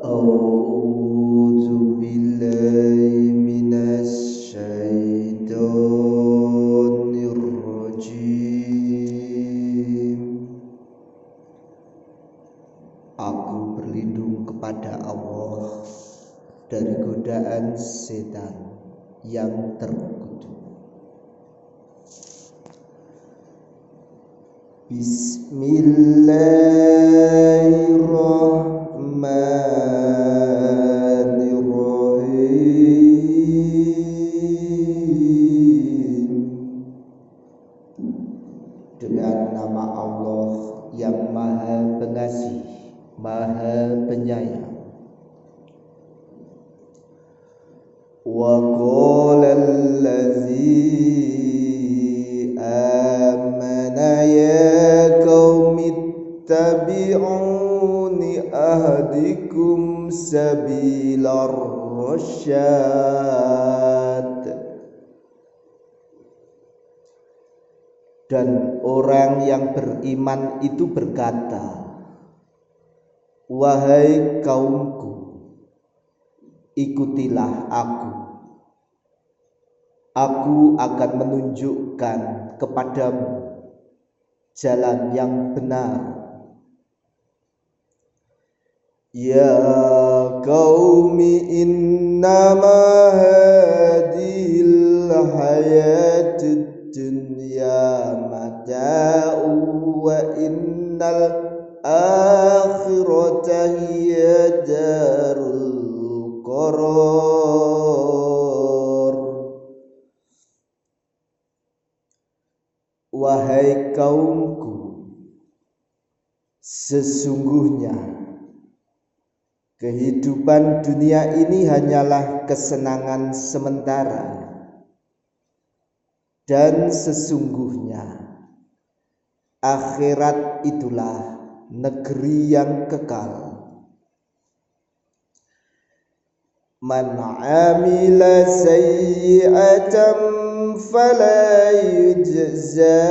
Aku berlindung kepada Allah dari godaan setan yang terkutuk. Bismillahirrahmanirrahim amana ya qaumi ittabi'uni ahdikum sabilar rasyad Dan orang yang beriman itu berkata Wahai kaumku ikutilah aku. Aku akan menunjukkan kepadamu jalan yang benar. Ya qaumi innama hadhil hayatud dunya mata'u wa innal akhirata hiya darul qarar Wahai kaumku sesungguhnya kehidupan dunia ini hanyalah kesenangan sementara. Dan sesungguhnya akhirat itulah negeri yang kekal. Man amila sayyi'atan فلا يجزى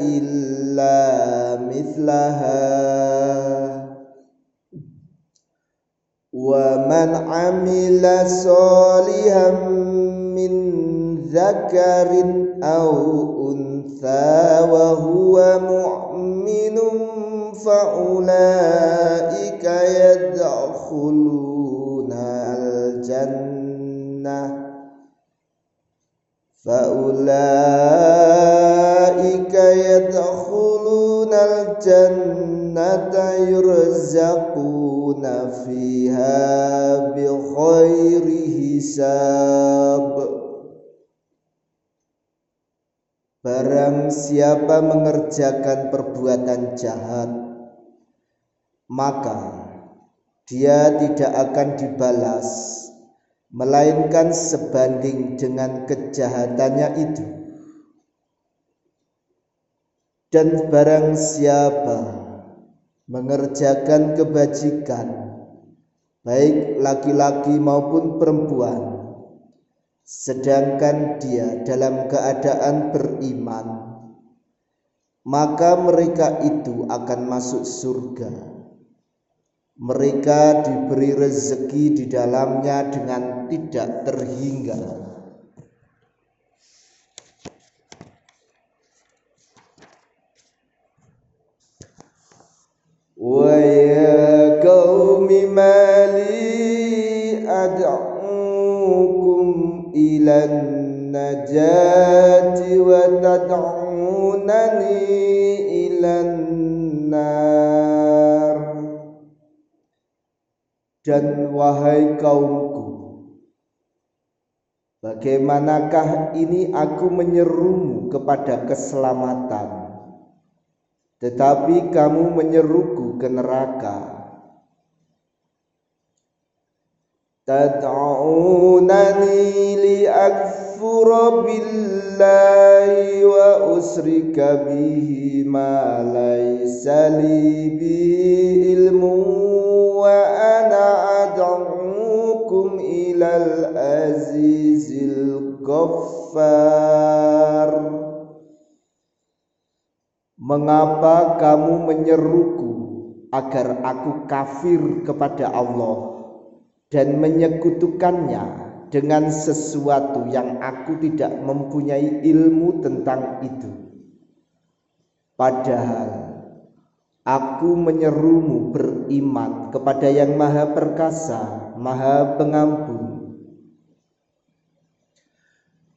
إلا مثلها. ومن عمل صالحا من ذكر أو أنثى وهو مؤمن فأولئك يدخلون الجنة. فأولئك يدخلون الجنة يرزقون فيها بغير حساب Barang siapa mengerjakan perbuatan jahat maka dia tidak akan dibalas melainkan sebanding dengan kejahatannya itu. Dan barang siapa mengerjakan kebajikan baik laki-laki maupun perempuan sedangkan dia dalam keadaan beriman maka mereka itu akan masuk surga. Mereka diberi rezeki di dalamnya dengan tidak terhingga. Wa ya qaumi mali ad'ukum ila najati wa tad'unani ila nar dan wahai kaumku bagaimanakah ini aku menyerumu kepada keselamatan? Tetapi kamu menyeruku ke neraka. Tad'unani li'akfura billahi wa usrika bihi ma laysa li bihi ghaffar Mengapa kamu menyeruku agar aku kafir kepada Allah dan menyekutukannya dengan sesuatu yang aku tidak mempunyai ilmu tentang itu. Padahal aku menyerumu beriman kepada yang maha perkasa, maha pengampun.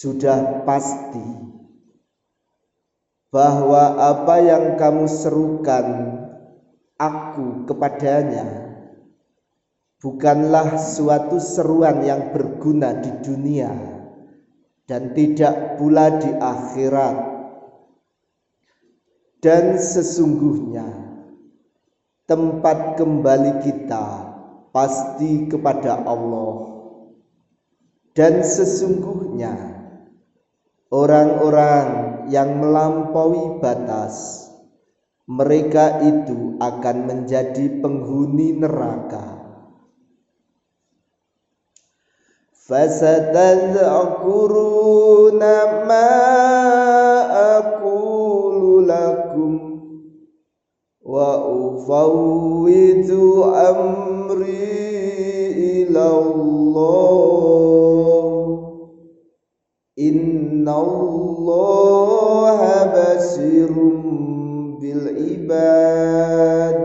Sudah pasti bahwa apa yang kamu serukan aku kepadanya bukanlah suatu seruan yang berguna di dunia dan tidak pula di akhirat. Dan sesungguhnya tempat kembali kita pasti kepada Allah. Dan sesungguhnya orang-orang yang melampaui batas mereka itu akan menjadi penghuni neraka. Aqulu lakum wa ufawwidu amri ila Allah inna Allah basirum bil ibad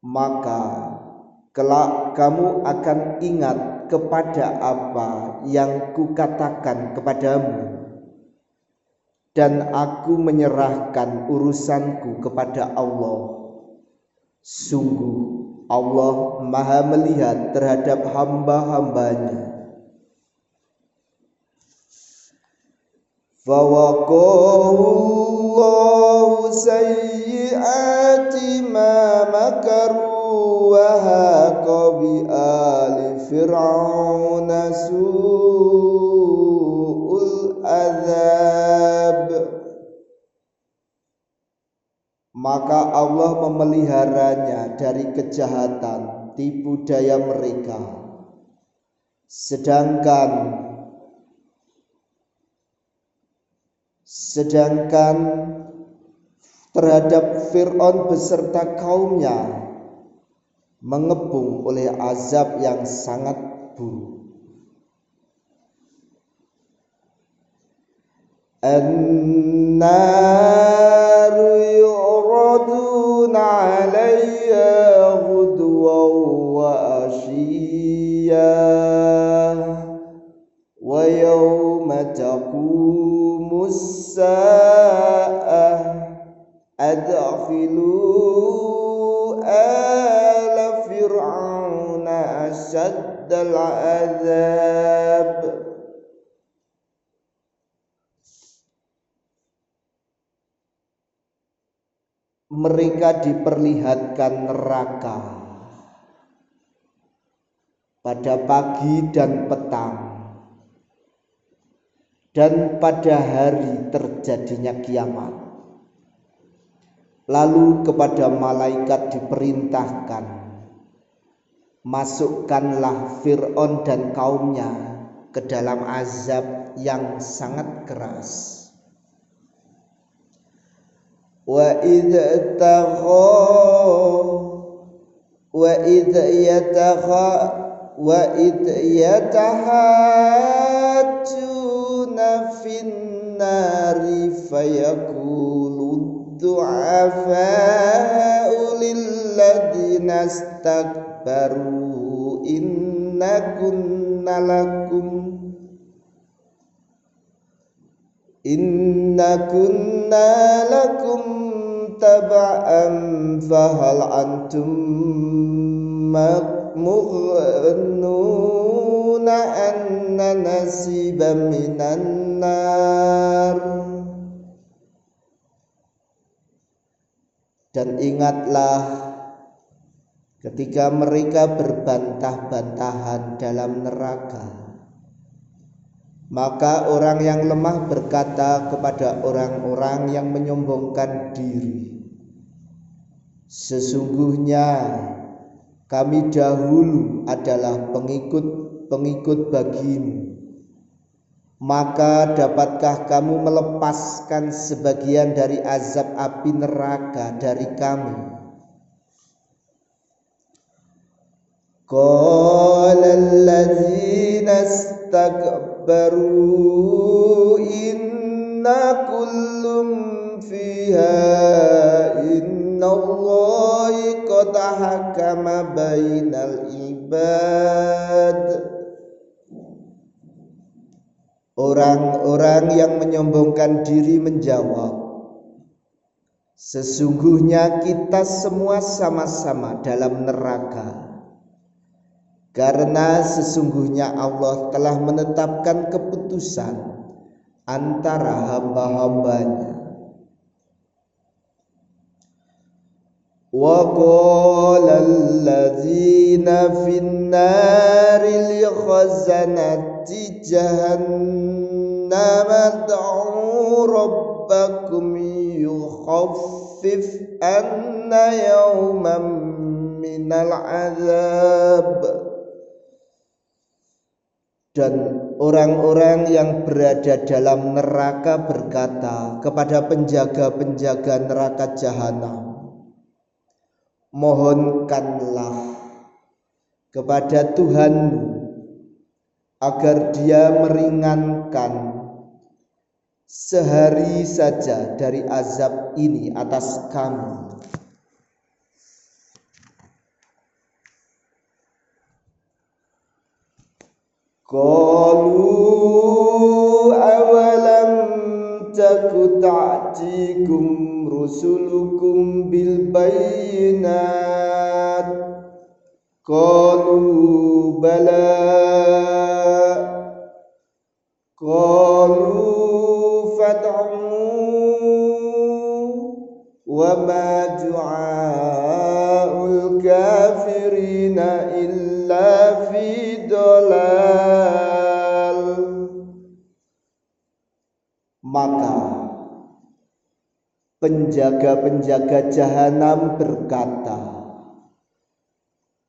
maka kelak kamu akan ingat kepada apa yang kukatakan kepadamu dan aku menyerahkan urusanku kepada Allah. Sungguh Allah maha melihat terhadap hamba-hambanya. Sayyiati ma makaru wa haqa bi ali fir'auna su'ul azab maka Allah memeliharanya dari kejahatan tipu daya mereka. Sedangkan sedangkan terhadap Fir'aun beserta kaumnya mengebung oleh azab yang sangat buruk النار يعرضون عليها غدوا وعشيا ويوم تقوم الساعة أدخلوا آل فرعون أشد العذاب mereka diperlihatkan neraka pada pagi dan petang dan pada hari terjadinya kiamat lalu kepada malaikat diperintahkan masukkanlah Fir'aun dan kaumnya ke dalam azab yang sangat keras وإذ تغى وإذ يتخى وإذ يتحاجون في النار فيقول الضعفاء للذين استكبروا إن كنا لكم Inna kunna lakum taba'an fahal antum mughnuna anna nasiban minan nar dan ingatlah ketika mereka berbantah-bantahan dalam neraka maka orang yang lemah berkata kepada orang-orang yang menyombongkan diri sesungguhnya kami dahulu adalah pengikut bagimu. Maka dapatkah kamu melepaskan sebagian dari azab api neraka dari kami? Qala allazina istakbaru inna kullum fiha inna allahi qad hakama bainal ibad. Orang-orang yang menyombongkan diri menjawab, Sesungguhnya kita semua sama-sama dalam neraka karena sesungguhnya Allah telah menetapkan keputusan antara hamba-hambanya. Nari ad'u rabbakum yukhaffif anna yawman minal azab. Dan orang-orang yang berada dalam neraka berkata kepada penjaga-penjaga neraka jahanam mohonkanlah kepada Tuhanmu agar dia meringankan sehari saja dari azab ini atas kami. Qalu awalam taku ta'tikum rusulukum bil bayinat? Qalu bala ma du'aul kafirina illa fi dolal maka penjaga-penjaga jahanam berkata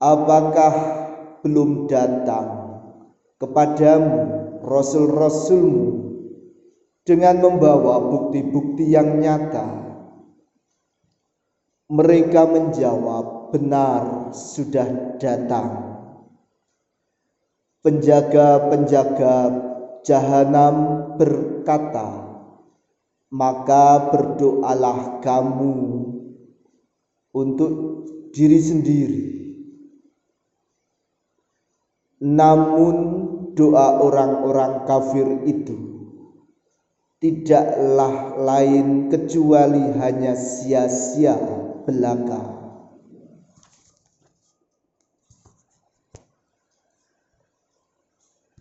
apakah belum datang kepadamu rasul-rasulmu dengan membawa bukti-bukti yang nyata mereka menjawab benar sudah datang penjaga-penjaga jahanam berkata, maka berdoalah kamu untuk diri sendiri. Namun doa orang-orang kafir itu tidaklah lain kecuali hanya sia-sia belaka.